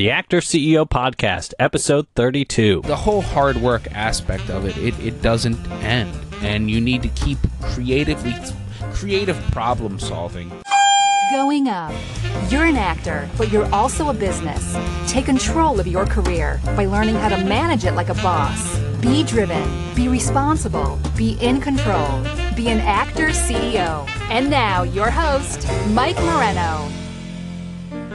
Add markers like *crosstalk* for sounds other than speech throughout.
the Actor CEO Podcast, episode 32. the whole hard work aspect of it, it, it doesn't end. And you need to keep creatively creative problem solving. Going up. You're an actor, but you're also a business. Take control of your career by learning how to manage it like a boss. Be driven, be responsible, be in control. Be an actor CEO. And now, your host, Mike Moreno.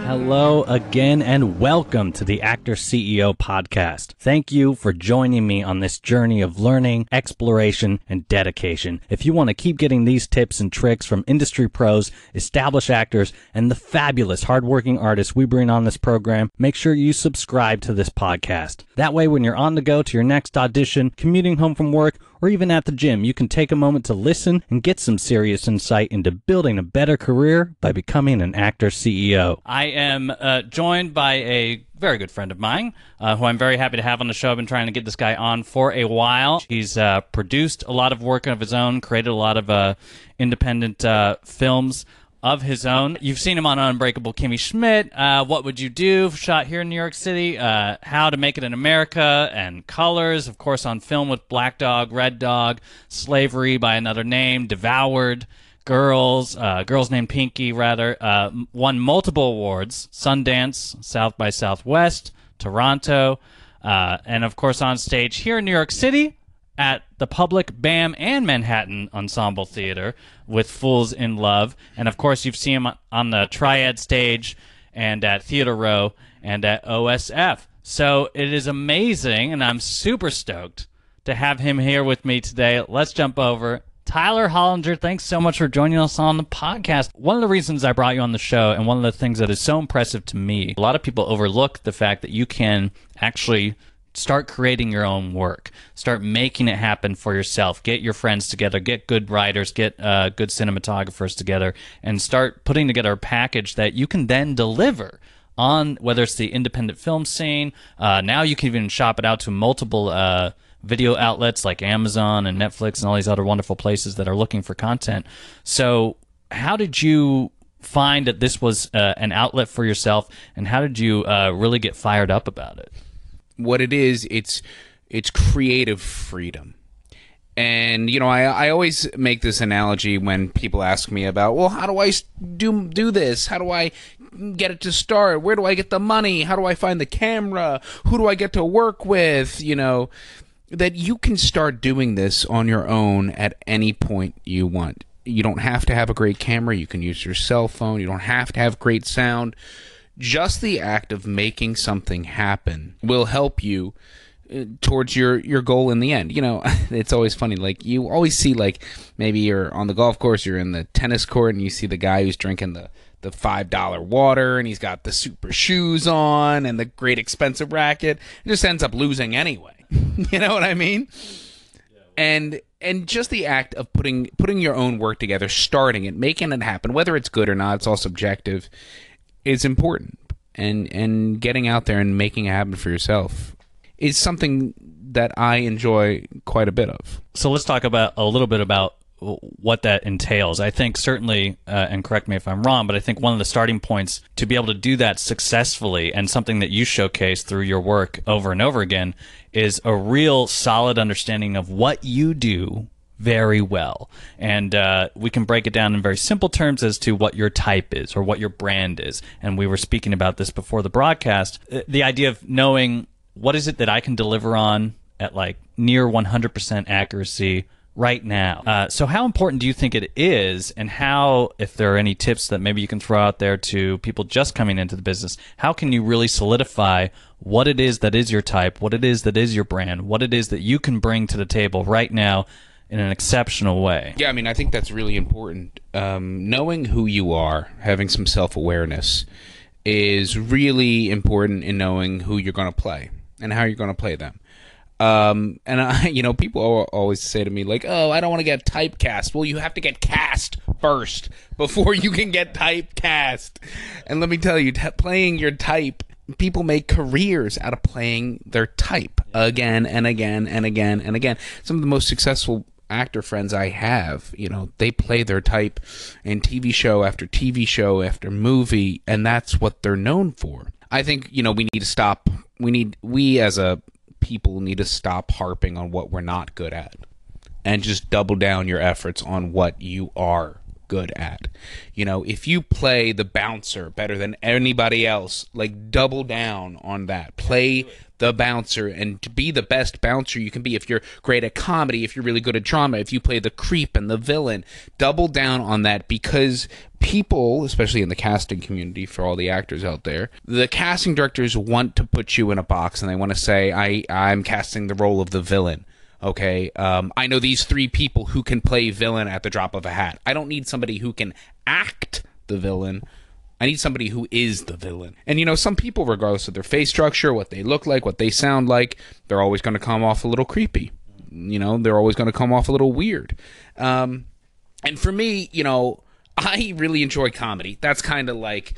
Hello again and welcome to the Actor CEO podcast. Thank you for joining me on this journey of learning, exploration, and dedication. If you want to keep getting these tips and tricks from industry pros, established actors, and the fabulous hardworking artists we bring on this program, make sure you subscribe to this podcast. That way, when you're on the go to your next audition, commuting home from work, or even at the gym, you can take a moment to listen and get some serious insight into building a better career by becoming an actor CEO. I am uh, joined by a very good friend of mine, uh, who I'm very happy to have on the show. I've been trying to get this guy on for a while. He's uh, produced a lot of work of his own, created a lot of uh, independent uh, films of his own. You've seen him on Unbreakable Kimmy Schmidt, uh, What Would You Do, shot here in New York City, uh, How to Make It in America, and Colors, of course, on film with Black Dog, Red Dog, Slavery by Another Name, Devoured. Girls, uh, Girls Named Pinky, rather, uh, won multiple awards Sundance, South by Southwest, Toronto, uh, and of course on stage here in New York City at the Public, BAM, and Manhattan Ensemble Theater with Fools in Love. And of course, you've seen him on the Triad stage and at Theater Row and at OSF. So it is amazing, and I'm super stoked to have him here with me today. Let's jump over. Tyler Hollinger, thanks so much for joining us on the podcast. One of the reasons I brought you on the show, and one of the things that is so impressive to me, a lot of people overlook the fact that you can actually start creating your own work. Start making it happen for yourself. Get your friends together. Get good writers. Get uh, good cinematographers together and start putting together a package that you can then deliver on whether it's the independent film scene uh, now you can even shop it out to multiple uh, video outlets like amazon and netflix and all these other wonderful places that are looking for content. So how did you find that this was uh, an outlet for yourself and how did you uh, really get fired up about it What it is, it's it's creative freedom. And you know, I I always make this analogy when people ask me about, well, how do I do do this? How do I get it to start? Where do I get the money? How do I find the camera? Who do I get to work with? You know, that you can start doing this on your own at any point you want. You don't have to have a great camera. You can use your cell phone. You don't have to have great sound. Just the act of making something happen will help you uh, towards your your goal in the end. You know, *laughs* it's always funny. Like you always see like maybe you're on the golf course, you're in the tennis court, and you see the guy who's drinking the the five dollar water, and he's got the super shoes on and the great expensive racket. It just ends up losing anyway. *laughs* you know what I mean? and and just the act of putting putting your own work together, starting it, making it happen, whether it's good or not, it's all subjective, is important. And and getting out there and making it happen for yourself is something that I enjoy quite a bit of. So let's talk about a little bit about what that entails. I think certainly, uh, and correct me if I'm wrong, but I think one of the starting points to be able to do that successfully and something that you showcase through your work over and over again is a real solid understanding of what you do very well. And uh, we can break it down in very simple terms as to what your type is or what your brand is. And we were speaking about this before the broadcast. Uh, The idea of knowing what is it that I can deliver on at like near 100% accuracy right now. Uh, so, how important do you think it is, and how, if there are any tips that maybe you can throw out there to people just coming into the business, how can you really solidify what it is that is your type, what it is that is your brand, what it is that you can bring to the table right now in an exceptional way? Yeah, I mean, I think that's really important. Um, knowing who you are, having some self awareness, is really important in knowing who you're going to play and how you're going to play them. Um, and I, *laughs* you know, people always say to me like, "Oh, I don't want to get typecast." Well, you have to get cast first before you can get typecast. And let me tell you, t- playing your type, people make careers out of playing their type again and again and again and again. Some of the most successful actor friends I have, you know, they play their type in TV show after TV show after movie, and that's what they're known for. I think you know we need to stop. We need we as a people need to stop harping on what we're not good at, and just double down your efforts on what you are good at. You know, if you play the bouncer better than anybody else, like double down on that. Play the bouncer and to be the best bouncer you can be if you're great at comedy if you're really good at drama if you play the creep and the villain double down on that because people especially in the casting community for all the actors out there the casting directors want to put you in a box and they want to say i i'm casting the role of the villain okay um, i know these three people who can play villain at the drop of a hat i don't need somebody who can act the villain I need somebody who is the villain. And you know, some people, regardless of their face structure, what they look like, what they sound like, they're always going to come off a little creepy. You know, they're always going to come off a little weird. Um, and for me, you know, I really enjoy comedy. That's kind of like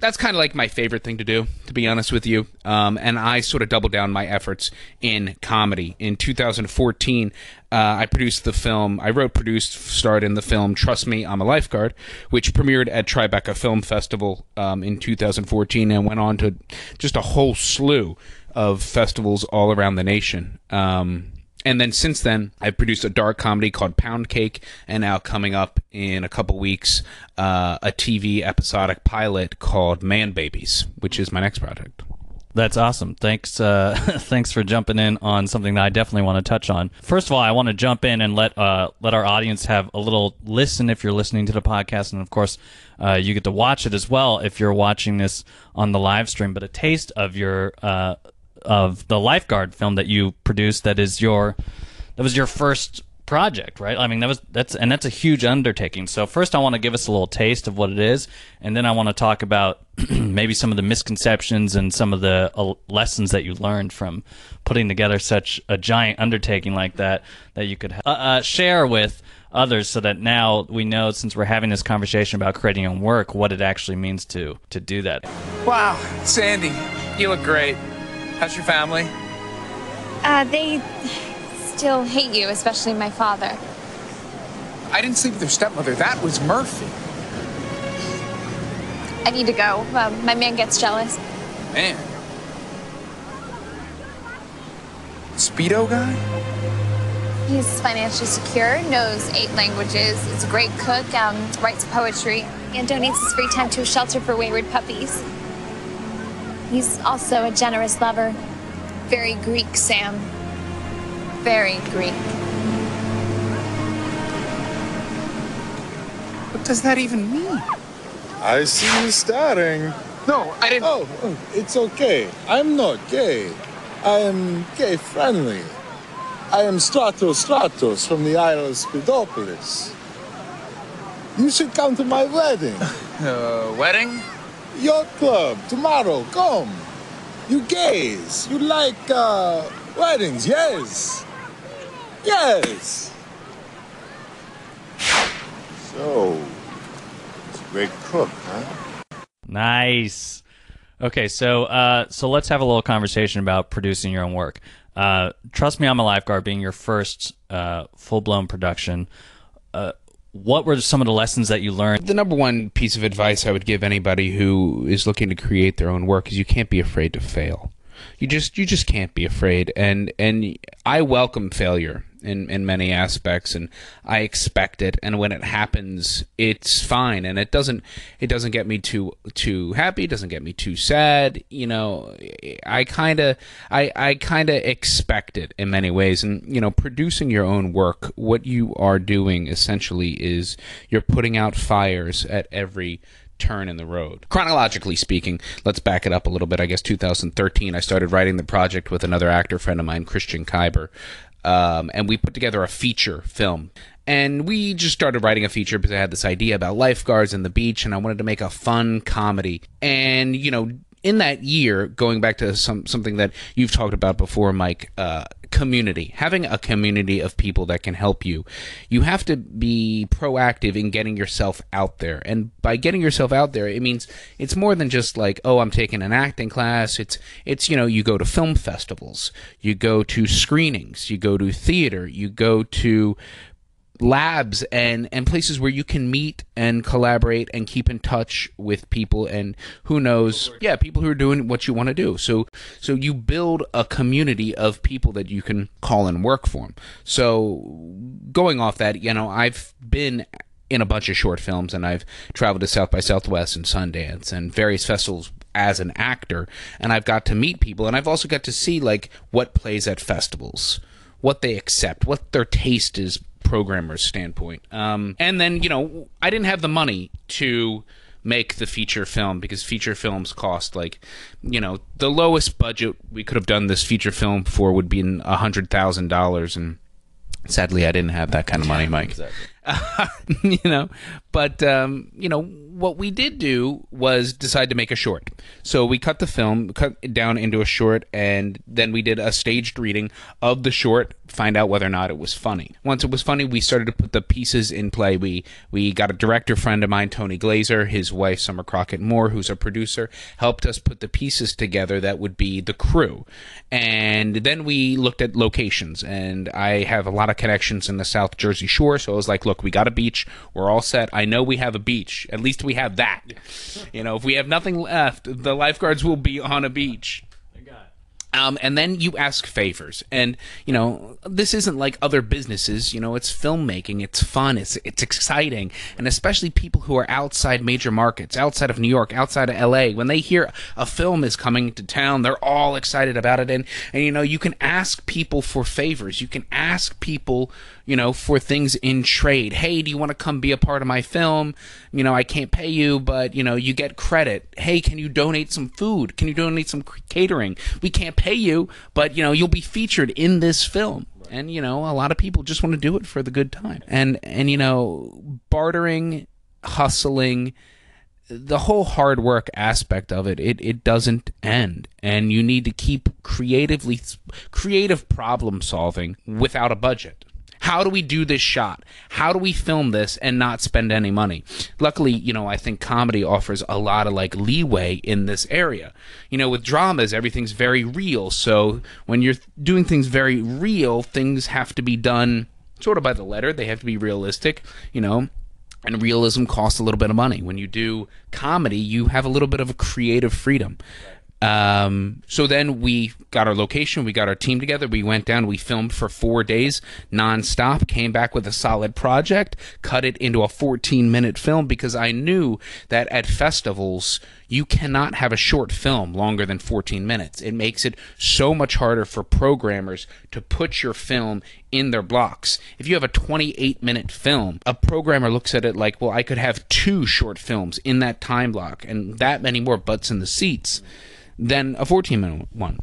that's kind of like my favorite thing to do, to be honest with you. Um, and I sort of doubled down my efforts in comedy. In 2014, uh, I produced the film, I wrote, produced, starred in the film Trust Me, I'm a Lifeguard, which premiered at Tribeca Film Festival um, in 2014 and went on to just a whole slew of festivals all around the nation. Um, and then since then, I've produced a dark comedy called Pound Cake, and now coming up in a couple weeks, uh, a TV episodic pilot called Man Babies, which is my next project. That's awesome. Thanks, uh, *laughs* thanks for jumping in on something that I definitely want to touch on. First of all, I want to jump in and let uh, let our audience have a little listen if you're listening to the podcast, and of course, uh, you get to watch it as well if you're watching this on the live stream. But a taste of your uh, of the lifeguard film that you produced that is your that was your first project, right? I mean, that was that's and that's a huge undertaking. So first, I want to give us a little taste of what it is, and then I want to talk about *clears throat* maybe some of the misconceptions and some of the uh, lessons that you learned from putting together such a giant undertaking like that that you could uh, uh, share with others, so that now we know, since we're having this conversation about creating your own work, what it actually means to to do that. Wow, Sandy, you look great. How's your family? Uh, they still hate you, especially my father. I didn't sleep with your stepmother. That was Murphy. I need to go. Uh, my man gets jealous. Man. Speedo guy? He's financially secure, knows eight languages, is a great cook, um, writes poetry, and donates his free time to a shelter for wayward puppies. He's also a generous lover. Very Greek, Sam. Very Greek. What does that even mean? I see you staring. No, I didn't. Oh, oh, it's okay. I'm not gay. I am gay friendly. I am Stratos Stratos from the Isle of Spidopolis. You should come to my wedding. *laughs* Uh, wedding? Yacht club tomorrow. Come. You gays. You like uh, weddings? Yes. Yes. So, it's a great cook, huh? Nice. Okay, so uh, so let's have a little conversation about producing your own work. Uh, Trust me, I'm a lifeguard. Being your first uh, full blown production, uh, what were some of the lessons that you learned? The number one piece of advice I would give anybody who is looking to create their own work is you can't be afraid to fail. You just you just can't be afraid and and I welcome failure in, in many aspects and I expect it and when it happens it's fine and it doesn't it doesn't get me too too happy doesn't get me too sad you know I kind of I I kind of expect it in many ways and you know producing your own work what you are doing essentially is you're putting out fires at every turn in the road. Chronologically speaking, let's back it up a little bit. I guess 2013, I started writing the project with another actor friend of mine, Christian Kyber um, and we put together a feature film. And we just started writing a feature because I had this idea about lifeguards and the beach, and I wanted to make a fun comedy. And you know, in that year, going back to some something that you've talked about before, Mike, uh, community, having a community of people that can help you, you have to be proactive in getting yourself out there. And by getting yourself out there, it means it's more than just like, oh, I'm taking an acting class. It's it's you know, you go to film festivals, you go to screenings, you go to theater, you go to labs and and places where you can meet and collaborate and keep in touch with people and who knows yeah people who are doing what you want to do. So so you build a community of people that you can call and work for so going off that you know i've been in a bunch of short films and i've traveled to south by southwest and sundance and various festivals as an actor and i've got to meet people and i've also got to see like what plays at festivals what they accept, what their taste is, programmers' standpoint. Um, and then, you know, I didn't have the money to make the feature film because feature films cost like, you know, the lowest budget we could have done this feature film for would be a hundred thousand dollars, and sadly, I didn't have that kind of money, Mike. *laughs* you know, but um, you know what we did do was decide to make a short. So we cut the film, cut it down into a short, and then we did a staged reading of the short, find out whether or not it was funny. Once it was funny, we started to put the pieces in play. We we got a director friend of mine, Tony Glazer, his wife Summer Crockett Moore, who's a producer, helped us put the pieces together that would be the crew. And then we looked at locations, and I have a lot of connections in the South Jersey Shore, so I was like, look, we got a beach, we're all set. I know we have a beach. At least we have that. *laughs* You know, if we have nothing left, the lifeguards will be on a beach. Um, and then you ask favors, and you know this isn't like other businesses. You know, it's filmmaking. It's fun. It's it's exciting, and especially people who are outside major markets, outside of New York, outside of L.A. When they hear a film is coming to town, they're all excited about it. And and you know you can ask people for favors. You can ask people, you know, for things in trade. Hey, do you want to come be a part of my film? You know, I can't pay you, but you know, you get credit. Hey, can you donate some food? Can you donate some catering? We can't pay you, but you know, you'll be featured in this film. And you know, a lot of people just want to do it for the good time. And and you know, bartering, hustling, the whole hard work aspect of it, it it doesn't end and you need to keep creatively creative problem solving without a budget how do we do this shot? How do we film this and not spend any money? Luckily you know i think comedy offers a lot of like leeway in this area. You know with dramas everything's very real. So when you're doing things very real things have to be done sort of by the letter. They have to be realistic you know? And realism costs a little bit of money. When you do comedy, you have a little bit of a creative freedom. Um, so then we got our location, we got our team together, we went down, we filmed for four days nonstop, came back with a solid project, cut it into a 14 minute film because I knew that at festivals, you cannot have a short film longer than 14 minutes. It makes it so much harder for programmers to put your film in their blocks. If you have a 28 minute film, a programmer looks at it like, well, I could have two short films in that time block and that many more butts in the seats than a 14 minute one.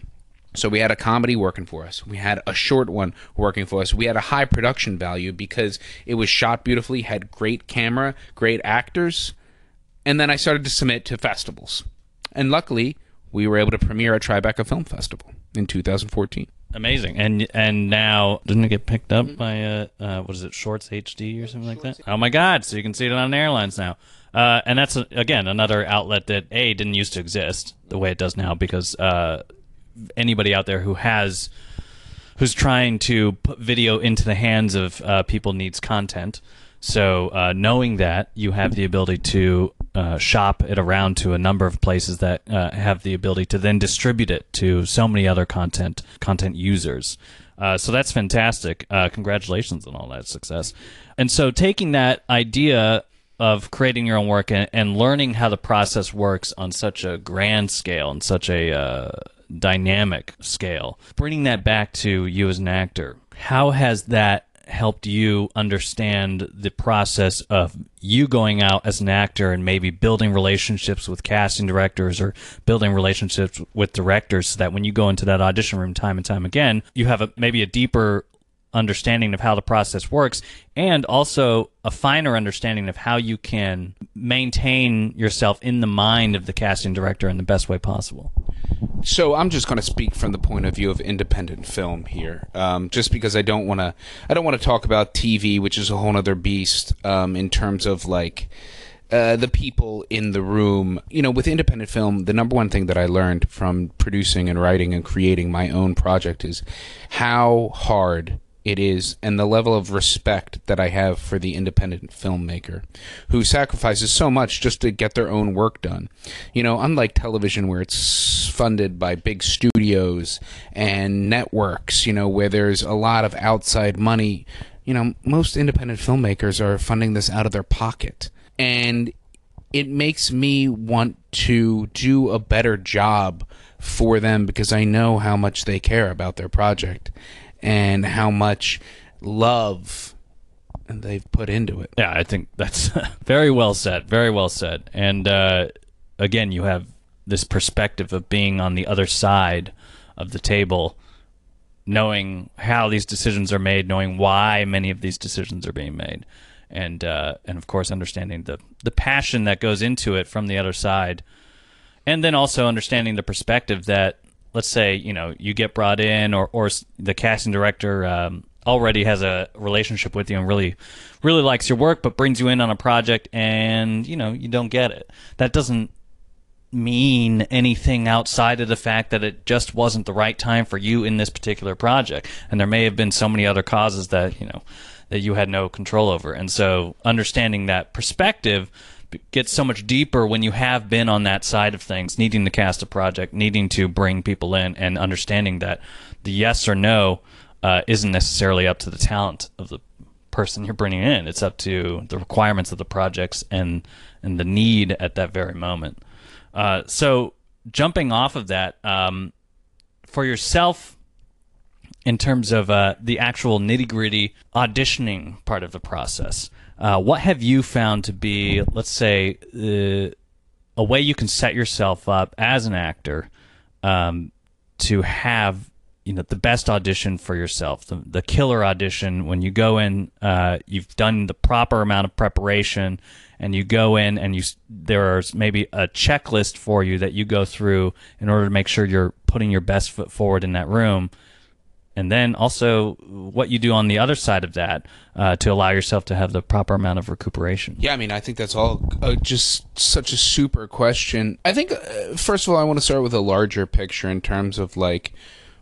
So we had a comedy working for us. We had a short one working for us. We had a high production value because it was shot beautifully, had great camera, great actors. And then I started to submit to festivals. And luckily, we were able to premiere at Tribeca Film Festival in 2014. Amazing, and and now didn't it get picked up by uh, uh what is it, Shorts HD or something like that? Oh my God! So you can see it on airlines now, uh, and that's again another outlet that a didn't used to exist the way it does now because uh, anybody out there who has who's trying to put video into the hands of uh, people needs content. So uh, knowing that you have the ability to uh, shop it around to a number of places that uh, have the ability to then distribute it to so many other content content users. Uh, so that's fantastic. Uh, congratulations on all that success. And so taking that idea of creating your own work and, and learning how the process works on such a grand scale and such a uh, dynamic scale, bringing that back to you as an actor, how has that helped you understand the process of you going out as an actor and maybe building relationships with casting directors or building relationships with directors so that when you go into that audition room time and time again, you have a maybe a deeper understanding of how the process works and also a finer understanding of how you can maintain yourself in the mind of the casting director in the best way possible. So I'm just going to speak from the point of view of independent film here, um, just because I don't want to. I don't want to talk about TV, which is a whole other beast um, in terms of like. Uh, the people in the room, you know, with independent film, the number one thing that I learned from producing and writing and creating my own project is how hard it is and the level of respect that I have for the independent filmmaker who sacrifices so much just to get their own work done. You know, unlike television where it's funded by big studios and networks, you know, where there's a lot of outside money, you know, most independent filmmakers are funding this out of their pocket. And it makes me want to do a better job for them because I know how much they care about their project and how much love they've put into it. Yeah, I think that's *laughs* very well said. Very well said. And uh, again, you have this perspective of being on the other side of the table, knowing how these decisions are made, knowing why many of these decisions are being made, and uh, and of course understanding the the passion that goes into it from the other side, and then also understanding the perspective that let's say you know you get brought in or or the casting director um, already has a relationship with you and really really likes your work but brings you in on a project and you know you don't get it. That doesn't mean anything outside of the fact that it just wasn't the right time for you in this particular project. And there may have been so many other causes that you know that you had no control over. And so understanding that perspective gets so much deeper when you have been on that side of things, needing to cast a project, needing to bring people in, and understanding that the yes or no uh, isn't necessarily up to the talent of the person you're bringing in. It's up to the requirements of the projects and and the need at that very moment. Uh, so jumping off of that, um, for yourself, in terms of uh, the actual nitty gritty auditioning part of the process. Uh, what have you found to be, let's say, uh, a way you can set yourself up as an actor um, to have you know the best audition for yourself, the, the killer audition when you go in, uh, you've done the proper amount of preparation, and you go in and you there's maybe a checklist for you that you go through in order to make sure you're putting your best foot forward in that room and then also what you do on the other side of that uh, to allow yourself to have the proper amount of recuperation. Yeah, I mean, I think that's all uh, just such a super question. I think, uh, first of all, I want to start with a larger picture in terms of like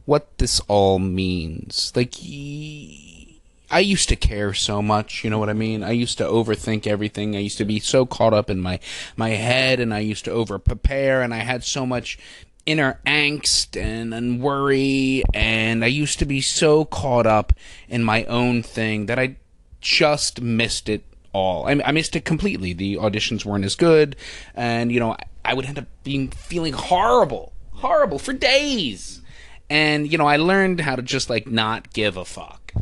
what this all means. Like, I used to care so much, you know what I mean? I used to overthink everything. I used to be so caught up in my my head and I used to over prepare and I had so much inner angst and, and worry and I used to be so caught up in my own thing that I just missed it all. I, I missed it completely. The auditions weren't as good and you know I would end up being feeling horrible, horrible for days. And you know I learned how to just like not give a fuck.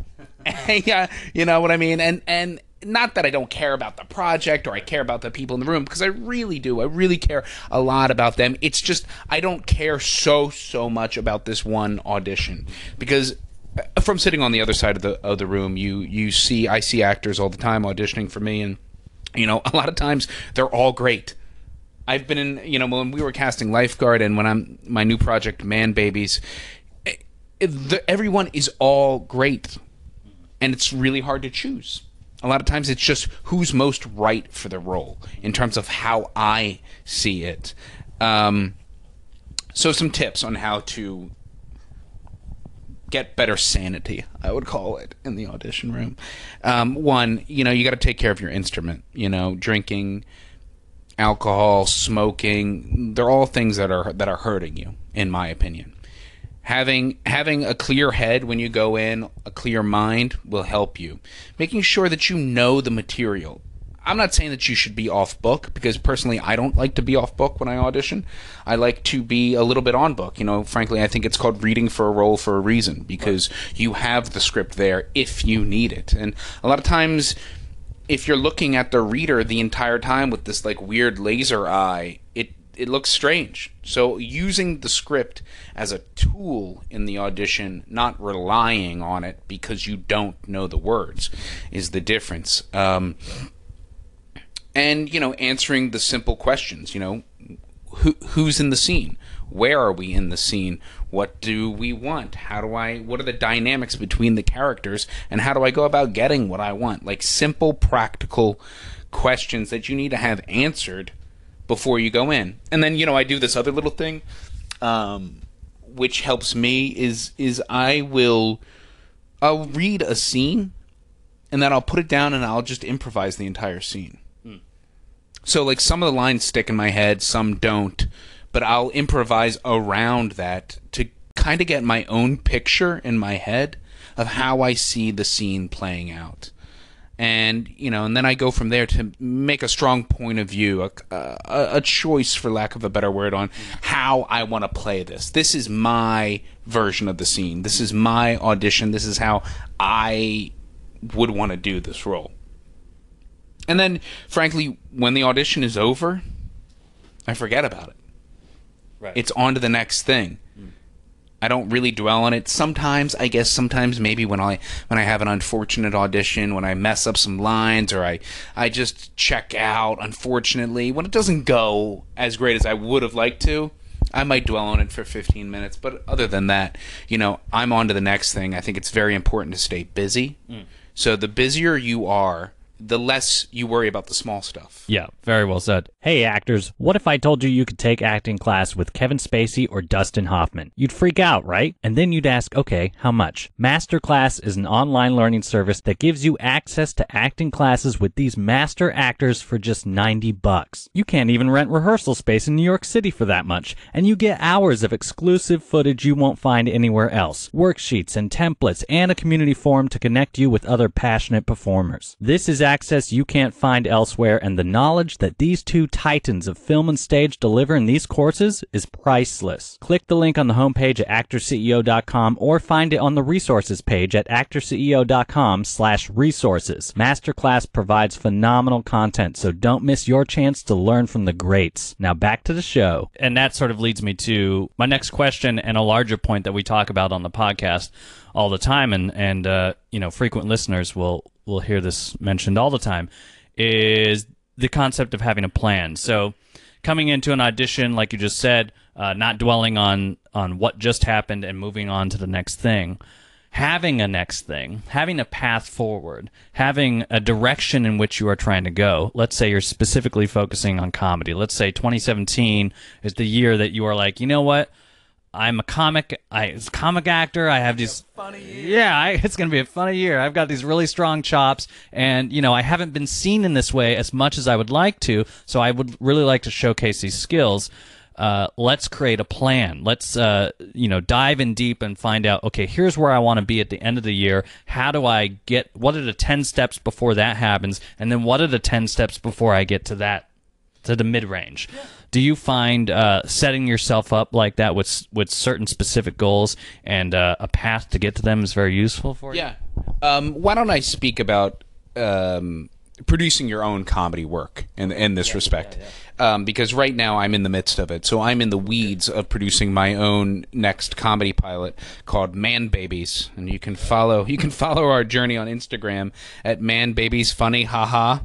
*laughs* yeah, you know what I mean? And and not that I don't care about the project or I care about the people in the room because I really do. I really care a lot about them. It's just I don't care so so much about this one audition because uh, from sitting on the other side of the of the room, you you see I see actors all the time auditioning for me and you know, *laughs* a lot of times they're all great. I've been in, you know, when we were casting Lifeguard and when I'm my new project Man Babies, it, eh, the, everyone is all great. And it's really hard to choose a lot of times it's just who's most right for the role in terms of how I see it. Um, so, some tips on how to get better sanity, I would call it, in the audition room. Um, one, you know, you got to take care of your instrument. You know, drinking, alcohol, smoking, they're all things that are that are hurting you, in my opinion having having a clear head when you go in a clear mind will help you. Making sure that you know the material. I'm not saying that you should be off book because personally i don't like to be off book when i audition. I like to be a little bit on book. You know frankly i think it's called reading for a role for a reason because you have the script there if you need it. And a lot of times if you're looking at the reader the entire time with this like weird laser eye it it looks strange. So using the script as a tool in the audition, not relying on it because you don't know the words, is the difference. Um, and you know, answering the simple questions. You know, who who's in the scene? Where are we in the scene? What do we want? How do I? What are the dynamics between the characters? And how do I go about getting what I want? Like simple, practical questions that you need to have answered before you go in. And then you know I do this other little thing, um, which helps me is is I will I'll read a scene and then I'll put it down and I'll just improvise the entire scene. So like some of the lines stick in my head, some don't, but I'll improvise around that to kind of get my own picture in my head of how I see the scene playing out. And you know, and then I go from there to make a strong point of view, a, a, a choice, for lack of a better word, on how I want to play this. This is my version of the scene. This is my audition. This is how I would want to do this role. And then, frankly, when the audition is over, I forget about it. Right. It's on to the next thing. I don't really dwell on it. Sometimes, I guess, sometimes maybe when I when I have an unfortunate audition, when I mess up some lines, or I I just check out. Unfortunately, when it doesn't go as great as I would have liked to, I might dwell on it for 15 minutes. But other than that, you know, I'm on to the next thing. I think it's very important to stay busy. Mm. So the busier you are, the less you worry about the small stuff. Yeah, very well said. Hey, actors, what if I told you you could take acting class with Kevin Spacey or Dustin Hoffman? You'd freak out, right? And then you'd ask, okay, how much? Masterclass is an online learning service that gives you access to acting classes with these master actors for just 90 bucks. You can't even rent rehearsal space in New York City for that much, and you get hours of exclusive footage you won't find anywhere else, worksheets and templates, and a community forum to connect you with other passionate performers. This is access you can't find elsewhere, and the knowledge that these two titans of film and stage deliver in these courses is priceless. Click the link on the homepage at actorceo.com or find it on the resources page at actorceo.com slash resources. Masterclass provides phenomenal content, so don't miss your chance to learn from the greats. Now back to the show. And that sort of leads me to my next question and a larger point that we talk about on the podcast all the time and and uh, you know frequent listeners will will hear this mentioned all the time is the concept of having a plan. So coming into an audition, like you just said, uh, not dwelling on on what just happened and moving on to the next thing. Having a next thing, having a path forward, having a direction in which you are trying to go. Let's say you're specifically focusing on comedy. Let's say 2017 is the year that you are like, you know what? I'm a comic. I a comic actor. I have these. Yeah, I, *laughs* it's gonna be a funny year. I've got these really strong chops, and you know I haven't been seen in this way as much as I would like to. So I would really like to showcase these skills. Uh, let's create a plan. Let's uh, you know dive in deep and find out. Okay, here's where I want to be at the end of the year. How do I get? What are the ten steps before that happens? And then what are the ten steps before I get to that to the mid range. Do you find uh, setting yourself up like that with with certain specific goals and uh, a path to get to them is very useful for you? Yeah. Um, why don't I speak about um, producing your own comedy work in in this respect? Um, because right now I'm in the midst of it, so I'm in the weeds of producing my own next comedy pilot called Man Babies, and you can follow you can *laughs* follow our journey on Instagram at Man Babies Funny Haha.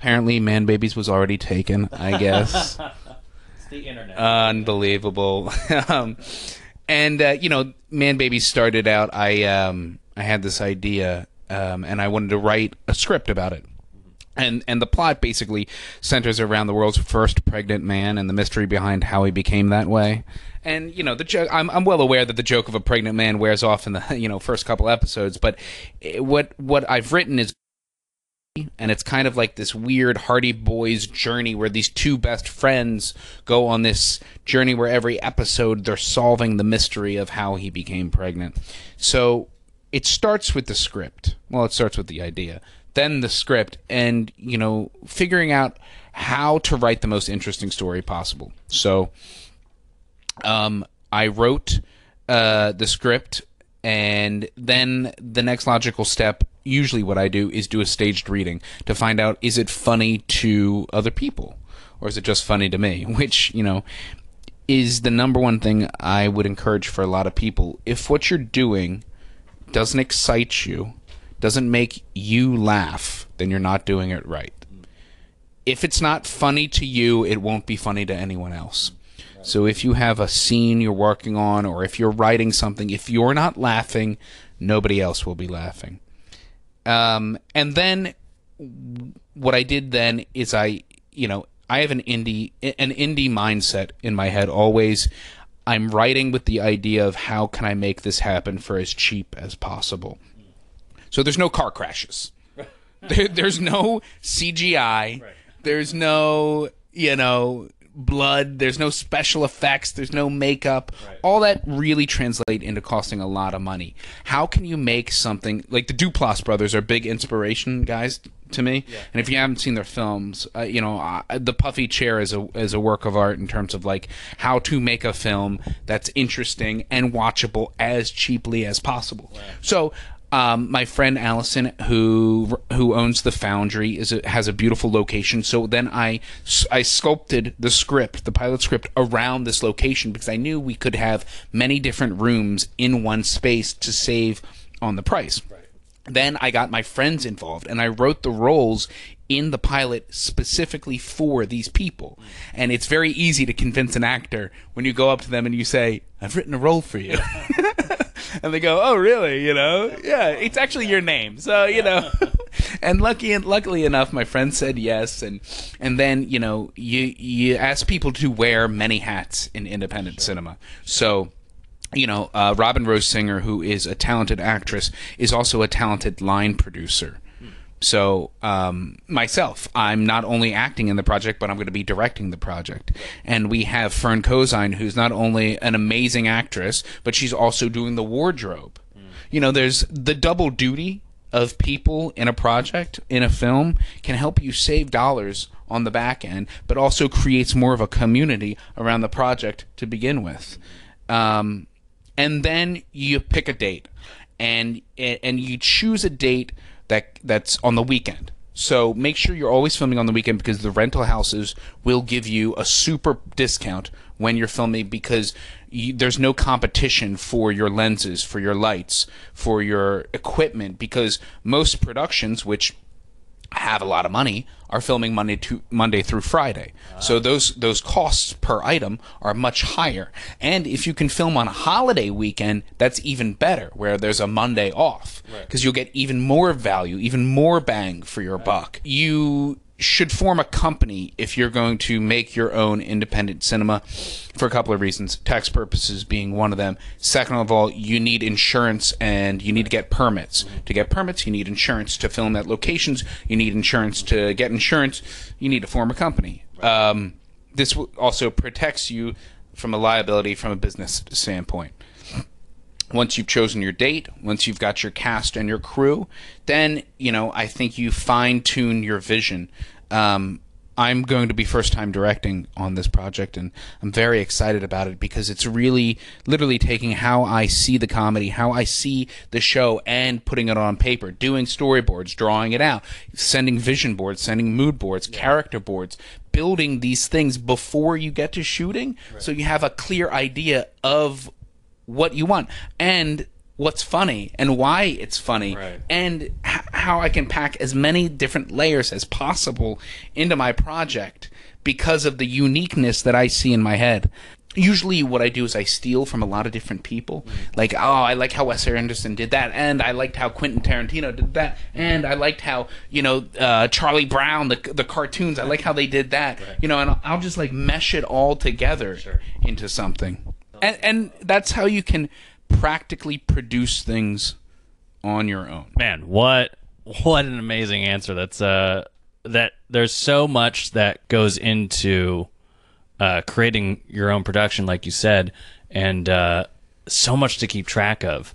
Apparently, Man Babies was already taken. I guess. *laughs* the internet. unbelievable. *laughs* um, and uh, you know, Man babies started out. I um, I had this idea, um, and I wanted to write a script about it. And and the plot basically centers around the world's first pregnant man and the mystery behind how he became that way. And you know, the joke. I'm I'm well aware that the joke of a pregnant man wears off in the *laughs* you know first couple episodes, but eh, what what I've written is and it's kind of like this weird Hardy Boys journey where these two best friends go on this journey where every episode they're solving the mystery of how he became pregnant. So it starts with the script. Well, it starts with the idea, then the script, and you know, figuring out how to write the most interesting story possible. So um, I wrote uh, the script, and then the next logical step, usually what I do, is do a staged reading to find out is it funny to other people or is it just funny to me? *laughs* Which, you know, is the number one thing I would encourage for a lot of people. If what you're doing doesn't excite you, doesn't make you laugh, then you're not doing it right. If it's not funny to you, it won't be funny to anyone else. So if you have a scene you're working on, or if you're writing something, if you're not laughing, nobody else will be laughing. Um, and then what I did then is I, you know, I have an indie an indie mindset in my head always. I'm writing with the idea of how can I make this happen for as cheap as possible. So there's no car crashes. *laughs* There, there's no CGI. There's no, you know, blood. There's no special effects. There's no makeup. All that really translate into costing a lot of money. How can you make something like the Duplass brothers are big inspiration guys to me. And if you haven't seen their films, uh, you know, uh, the Puffy Chair is a is a work of art in terms of like how to make a film that's interesting and watchable as cheaply as possible. So um, my friend Allison, who who owns the Foundry, is a, has a beautiful location. So then I I sculpted the script, the pilot script, around this location because I knew we could have many different rooms in one space to save on the price. Then I got my friends involved and I wrote the roles in the pilot specifically for these people. And it's very easy to convince an actor when you go up to them and you say, I've written a role for you. *laughs* and they go, "Oh, really? You know? Yeah, it's actually your name." So, you know. *laughs* and lucky and luckily enough, my friend said yes and and then, you know, you you ask people to wear many hats in independent cinema. So, you know, uh, Robin Rose Singer, who is a talented actress, is also a talented line producer. So um, myself, I'm not only acting in the project, but I'm going to be directing the project. And we have Fern Cozine, who's not only an amazing actress, but she's also doing the wardrobe. You know, there's the double duty of people in a project in a film can help you save dollars on the back end, but also creates more of a community around the project to begin with. Um, and then you pick a date, and and you choose a date that that's on the weekend. So make sure you're always filming on the weekend because the rental houses will give you a super discount when you're filming because you, there's no competition for your lenses, for your lights, for your equipment because most productions which have a lot of money are filming Monday to Monday through Friday. So those those costs per item are much higher. And if you can film on a holiday weekend, that's even better where there's a Monday off because you'll get even more value, even more bang for your buck. You should form a company if you're going to make your own independent cinema for a couple of reasons. Tax purposes being one of them. Second of all, you need insurance and you need to get permits. To get permits, you need insurance. To film at locations, you need insurance. To get insurance, you need to form a company. Um, this also protects you from a liability from a business standpoint once you've chosen your date, once you've got your cast and your crew, then you know I think you fine tune your vision. Um, I'm going to be first time directing on this project, and I'm very excited about it because it's really, literally taking how I see the comedy, how I see the show, and putting it on paper, doing storyboards, drawing it out, sending vision boards, sending mood boards, character boards, building these things before you get to shooting, so you have a clear idea of what you want and what's funny and why it's funny Right. and h- how I can pack as many different layers as possible into my project because of the uniqueness that I see in my head. Usually, what I do is I steal from a lot of different people. Like, oh, I like how Wes Anderson did that, and I liked how Quentin Tarantino did that, and I liked how you know uh, Charlie Brown, the the cartoons. I like how they did that. You know, and I'll, I'll just like mesh it all together into something, and and that's how you can practically produce things on your own. man what what an amazing answer that's uh that there's so much that goes into uh creating your own production like you said and uh so much to keep track of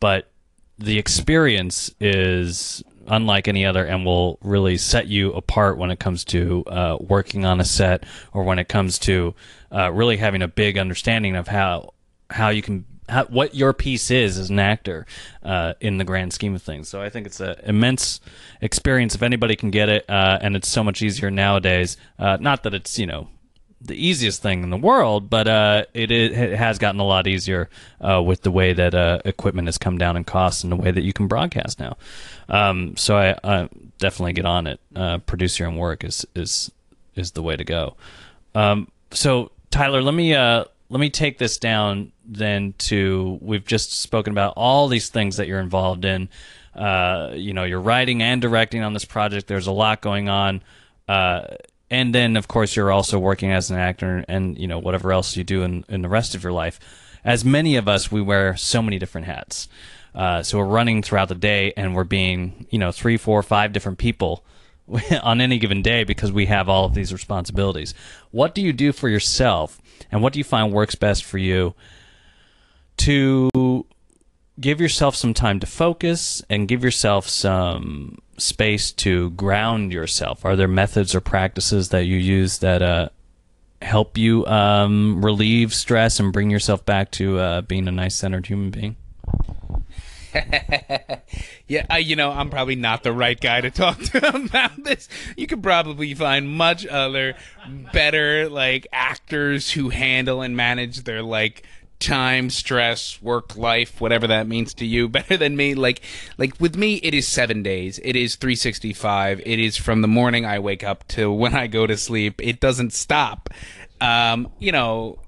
but the experience is unlike any other and will really set you apart when it comes to uh, working on a set or when it comes to uh, really having a big understanding of how how you can how, what your piece is as an actor uh, in the grand scheme of things. So I think it's an immense experience if anybody can get it, uh, and it's so much easier nowadays. Uh, not that it's you know the easiest thing in the world, but uh, it, has gotten a lot easier uh, with the way that uh, equipment has come down in cost and the way that you can broadcast now. Um, so I, I definitely get on it. Uh, produce your own work is is is the way to go. Um, so Tyler, let me uh, let me take this down then to we've just spoken about all these things that you're involved in. Uh, you know, you're writing and directing on this project. There's a lot going on. And then of course you're also working as an actor and you know whatever else you do in, in the rest of your life as many of us we wear so many different hats Uh, so we're running throughout the day, and we're being you know three, four, five different people *laughs* on any given day because we have all of these responsibilities. What do you do for yourself, and what do you find works best for you to give yourself some time to focus and give yourself some space to ground yourself? Are there methods or practices that you use that uh, help you um, relieve stress and bring yourself back to uh, being a nice centered human being? *laughs* yeah, I, you know, I'm probably not the right guy to talk to *laughs* about this. You could probably find much other better like actors who handle and manage their like time, stress, work life, whatever that means to you, *laughs* better than me. Like, like with me, it is seven days. It is 365. It is from the morning I wake up to *laughs* when I go to sleep. It doesn't stop. Um, you know,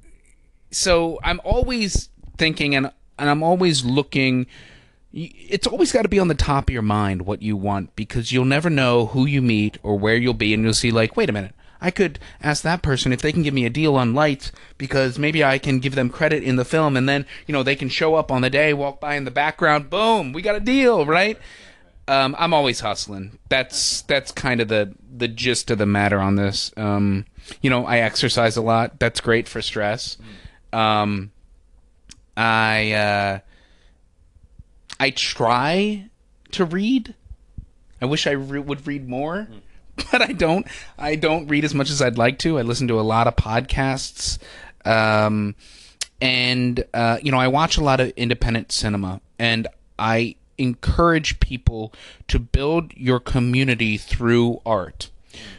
so I'm always thinking and, and I'm always looking. It's always got to be on the top of your mind what you want because you'll never know who you meet or where you'll be, and you'll see, like, wait a minute, I could ask that person if they can give me a deal on lights because maybe I can give them credit in the film and then, you know, they can show up on the day, walk by in the background, boom, we got a deal, right? Um, I'm always hustling. That's that's kind of the the gist of the matter on this. Um, you know, I exercise a lot. That's great for stress. Um, I uh, I try to read. I wish I re- would read more. *laughs* but I don't. I don't read as much as I'd like to. I listen to a lot of podcasts, um, and uh, you know, I watch a lot of independent cinema, and I encourage people to build your community through art.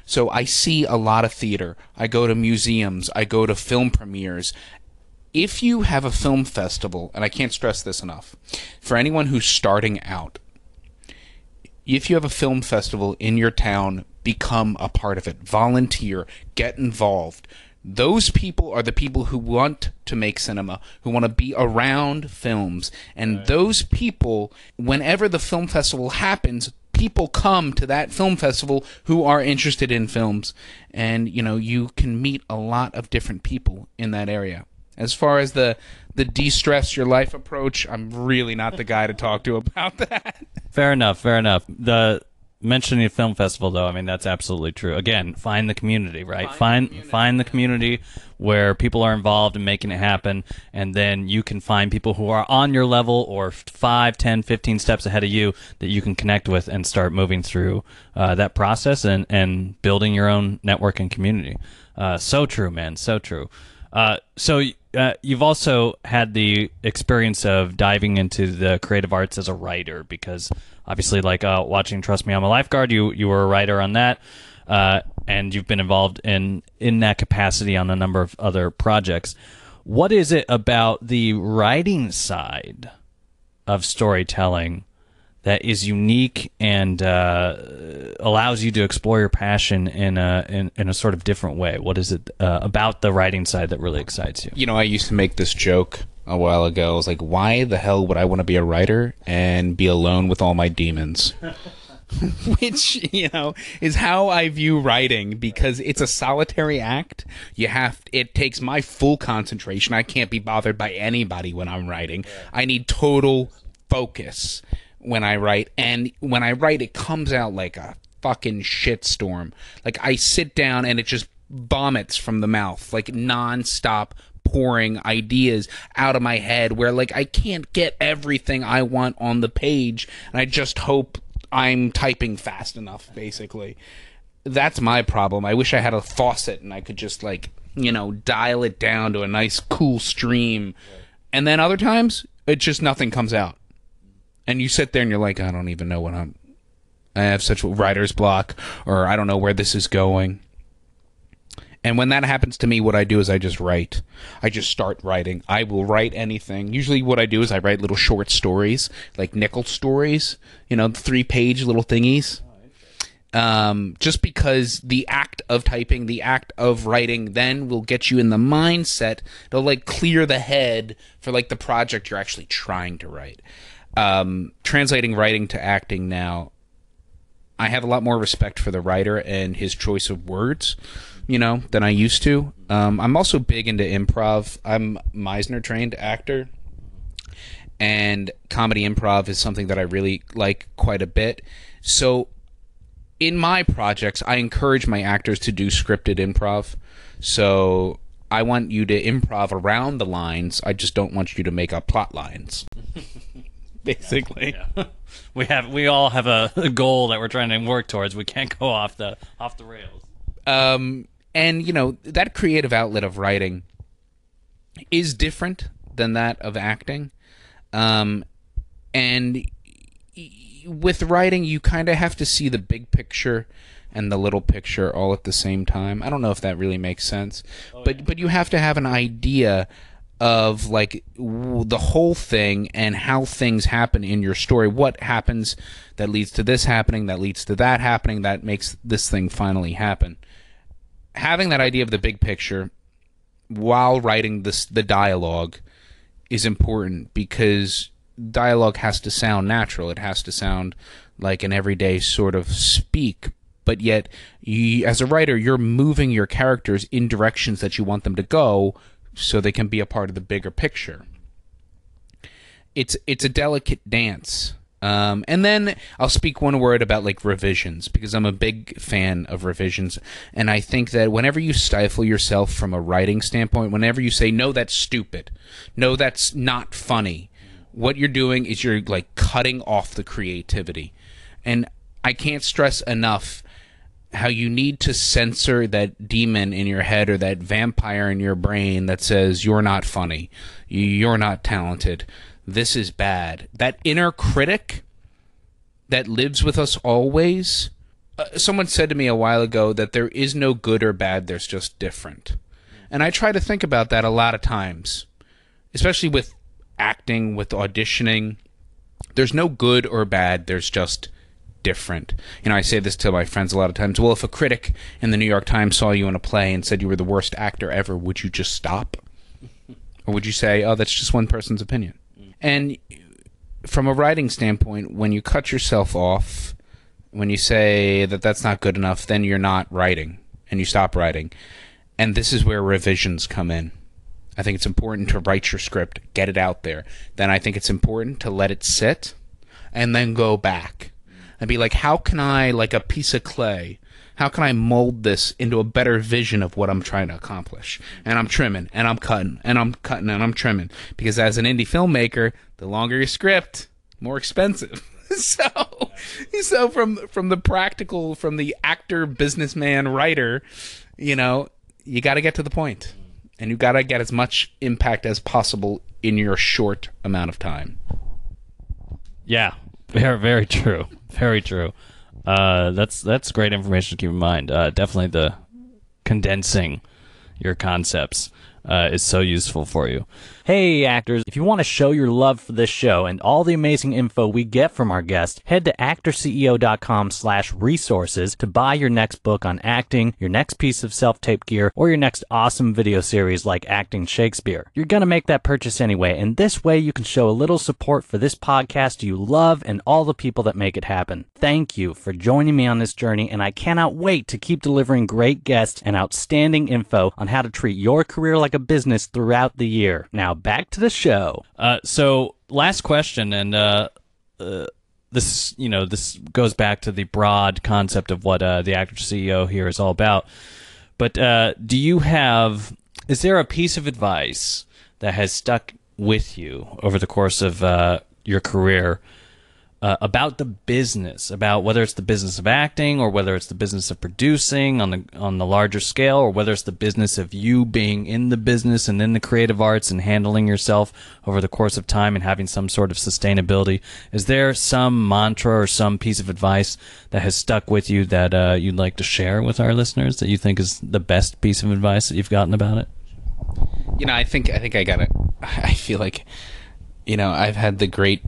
So I see a lot of theater. I go to museums. I go to film premieres. If you have a film festival, and I can't stress this enough, for anyone who's starting out, if you have a film festival in your town, become a part of it. Volunteer, get involved. Those people are the people who want to make cinema, who want to be around films. And right. those people, whenever the film festival happens, people come to that film festival who are interested in films. And, you know, you can meet a lot of different people in that area. As far as the the de-stress your life approach, I'm really not the guy to talk to about *laughs* that. Fair enough, fair enough. The mentioning a film festival though i mean that's absolutely true. Again find the community right? Find find the community, find the community where people are involved in making it happen and then you can find people who are on your level or 5 10 15 steps ahead of you that you can connect with and start moving through uh, that process and and building your own network and community. Uh, so true man so true. Uh, so uh, you've also had the experience of diving into the creative arts as a writer because obviously, like uh, watching Trust Me, I'm a Lifeguard, you you were a writer on that, uh, and you've been involved in in that capacity on a number of other projects. What is it about the writing side of storytelling that is unique and uh, allows you to explore your passion in a in, in, a sort of different way? What is it uh, about the writing side that really excites you? You know, I used to make this joke a while ago. I was like, why the hell would I want to be a writer and be alone with all my demons? *laughs* Which, you know, is how I view writing because it's a solitary act. You have it takes my full concentration. I can't be bothered by anybody when I'm writing. I need total focus when I write, and when I write, it comes out like a fucking shitstorm. Like I sit down and it just vomits from the mouth, like nonstop pouring ideas out of my head where like I can't get everything I want on the page and I just hope I'm typing fast enough basically. That's my problem. I wish I had a faucet and I could just like, you know, dial it down to a nice cool stream. And then other times it just nothing comes out and you sit there and you're like, I don't even know what I'm. I have such writer's block, or I don't know where this is going. And when that happens to me, what I do is I just write. I just start writing. I will write anything. Usually, what I do is I write little short stories, like nickel stories, you know, three page little thingies. Um, just because the act of typing, the act of writing, then will get you in the mindset. It'll like clear the head for like the project you're actually trying to write um, translating writing to acting now, I have a lot more respect for the writer and his choice of words, you know, than I used to. Um, I'm also big into improv. I'm Meisner trained actor. and comedy improv is something that I really like quite a bit. So in my projects, I encourage my actors to do scripted improv. So I want you to improv around the lines. I just don't want you to make up plot lines. *laughs* *laughs* Basically. we have we all have a, *laughs* goal that we're trying to work towards. We can't go off the off the rails. Um, and you know that creative outlet of writing is different than that of acting. Um, and with writing, you kind of have to see the big picture and the little picture all at the same time. I don't know if that really makes sense, but but you have to have an idea of like w- the whole thing and how things happen in your story. What happens that leads to this happening, that leads to that happening, that makes this thing finally happen. Having that idea of the big picture while writing this the dialogue is important because dialogue has to sound natural. It has to sound like an everyday sort of speak, but yet you, as a writer, you're moving your characters in directions that you want them to go so they can be a part of the bigger picture. It's it's a delicate dance. Um, and then I'll speak one word about like revisions because I'm a big fan of revisions, and I think that whenever you stifle yourself from a writing standpoint, whenever you say no, that's stupid, no, that's not funny, what you're doing is you're like cutting off the creativity, and I can't stress enough how you need to censor that demon in your head or that vampire in your brain that says you're not funny, you're not talented, this is bad. That inner critic that lives with us always. Uh, someone said to me a while ago that there is no good or bad, there's just different. And I try to think about that a lot of times, especially with acting, with auditioning. There's no good or bad, there's just different. You know, I say this to my friends a lot of times. Well, if a critic in the New York Times saw you in a play and said you were the worst actor ever, would you just stop? Or would you say, oh, that's just one person's opinion? And from a writing standpoint, when you cut yourself off, when you say that that's not good enough, then you're not writing and you stop writing. And this is where revisions come in. I think it's important to write your script, get it out there. Then I think it's important to let it sit and then go back and be like, how can I, like a piece of clay, how can I mold this into a better vision of what I'm trying to accomplish? And I'm trimming and I'm cutting and I'm cutting and I'm trimming because as an indie filmmaker, the longer your script, more expensive. *laughs* so, so from from the practical, from the actor, businessman, writer, you know, you got to get to the point, and you got to get as much impact as possible in your short amount of time. Yeah, very very true. Very true. Uh, that's that's great information to keep in mind. Uh, definitely the condensing your concepts uh, is so useful for you. Hey, actors, if you want to show your love for this show and all the amazing info we get from our guests, head to actorceo.com slash resources to buy your next book on acting, your next piece of self-tape gear, or your next awesome video series like Acting Shakespeare. You're going to make that purchase anyway, and this way you can show a little support for this podcast you love and all the people that make it happen. Thank you for joining me on this journey, and I cannot wait to keep delivering great guests and outstanding info on how to treat your career like a business throughout the year. Now, back to the show. Uh, so, last question, and uh, uh, this, you know, this goes back to the broad concept of what uh, the actor CEO here is all about. But uh, do you have? Is there a piece of advice that has stuck with you over the course of uh, your career? Uh, about the business, about whether it's the business of acting or whether it's the business of producing on the on the larger scale, or whether it's the business of you being in the business and in the creative arts and handling yourself over the course of time and having some sort of sustainability. Is there some mantra or some piece of advice that has stuck with you that uh, you'd like to share with our listeners that you think is the best piece of advice that you've gotten about it? You know, I think I think I got it. *laughs* I feel like, you know, I've had the great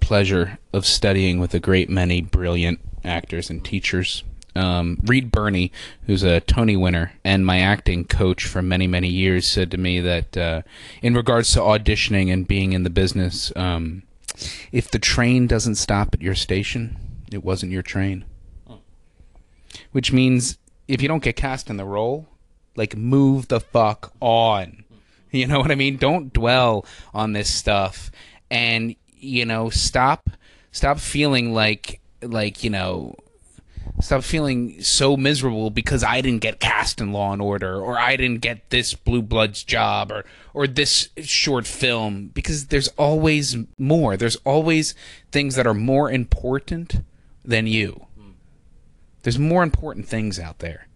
pleasure of studying with a great many brilliant actors and teachers. Um, Reed Birney, who's a Tony winner and my acting coach for many, many years, said to me that uh, in regards to auditioning and being in the business, um, if the train doesn't stop at your station, it wasn't your train. Which means if you don't get cast in the role, like move the fuck on. You know what I mean? Don't dwell on this stuff and you know, stop stop feeling like like, you know, stop feeling so miserable because I didn't get cast in Law and Order or I didn't get this Blue Bloods job or or this short film because there's always more. There's always things that are more important than you. There's more important things out there.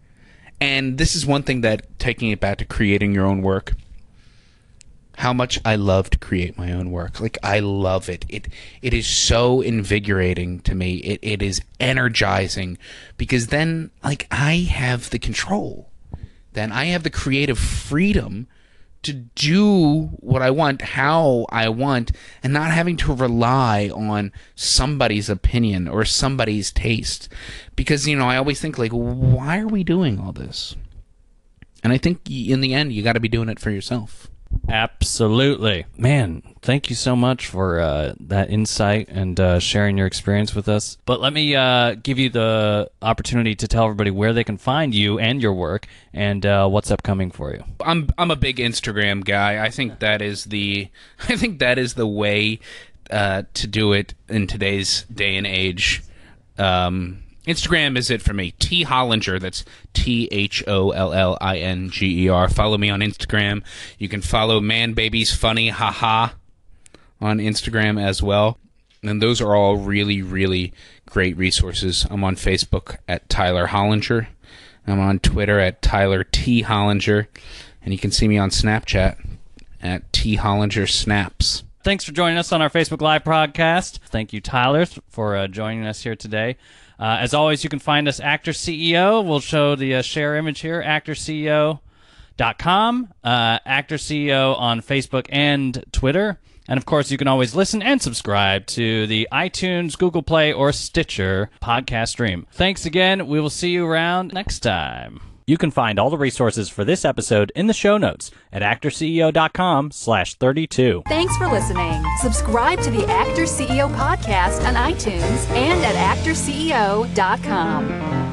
And this is one thing that taking it back to creating your own work how much I love to create my own work. Like I love it. It it is so invigorating to me. It it is energizing because then like I have the control. Then I have the creative freedom to do what I want, how I want, and not having to rely on somebody's opinion or somebody's taste. Because, you know, I always think, like, why are we doing all this? And I think in the end, you got to be doing it for yourself. Absolutely. Man, thank you so much for uh, that insight and uh, sharing your experience with us. But let me uh, give you the opportunity to tell everybody where they can find you and your work and uh, what's upcoming for you. I'm I'm a big Instagram guy. I think that is the *laughs* I think that is the way uh, to do it in today's day and age. Um, Instagram is it for me. T Hollinger. That's T H O L L I N G E R. Follow me on Instagram. You can follow Man Babies Funny Haha on Instagram as well. And those are all really, really great resources. I'm on Facebook at Tyler Hollinger. I'm on Twitter at Tyler T Hollinger. And you can see me on Snapchat at T Hollinger Snaps. Thanks for joining us on our Facebook Live podcast. Thank you, Tyler, for uh, joining us here today. Uh, as always, you can find us Actor CEO. We'll show the uh, share image here, actorceo.com, uh, Actor CEO on Facebook and Twitter. And of course, you can always listen and subscribe to the iTunes, Google Play, or Stitcher podcast stream. Thanks again. We will see you around next time. You can find all the resources for this episode in the show notes at actorceo.com slash 32. Thanks for listening. Subscribe to the Actor CEO podcast on iTunes and at actorceo.com.